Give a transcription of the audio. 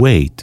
Wait.